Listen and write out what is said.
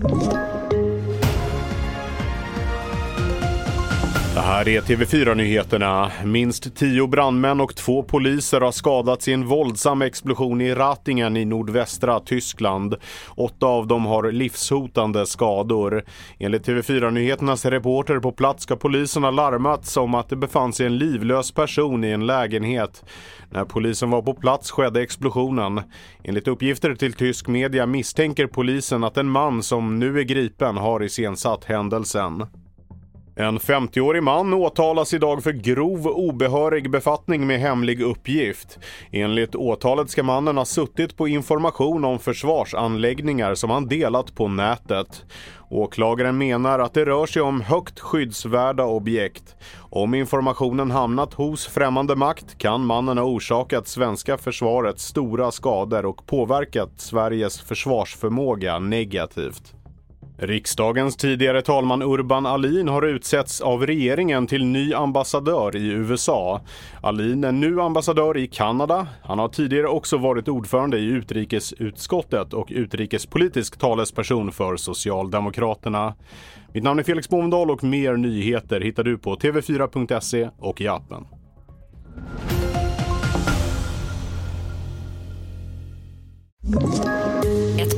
you Det här är TV4-nyheterna. Minst tio brandmän och två poliser har skadats i en våldsam explosion i Ratingen i nordvästra Tyskland. Åtta av dem har livshotande skador. Enligt TV4-nyheternas reporter på plats ska polisen ha larmats om att det befann sig en livlös person i en lägenhet. När polisen var på plats skedde explosionen. Enligt uppgifter till tysk media misstänker polisen att en man som nu är gripen har iscensatt händelsen. En 50-årig man åtalas idag för grov obehörig befattning med hemlig uppgift. Enligt åtalet ska mannen ha suttit på information om försvarsanläggningar som han delat på nätet. Åklagaren menar att det rör sig om högt skyddsvärda objekt. Om informationen hamnat hos främmande makt kan mannen ha orsakat svenska försvaret stora skador och påverkat Sveriges försvarsförmåga negativt. Riksdagens tidigare talman Urban Alin har utsetts av regeringen till ny ambassadör i USA. Alin är nu ambassadör i Kanada. Han har tidigare också varit ordförande i utrikesutskottet och utrikespolitisk talesperson för Socialdemokraterna. Mitt namn är Felix Bovendal och mer nyheter hittar du på tv4.se och i appen.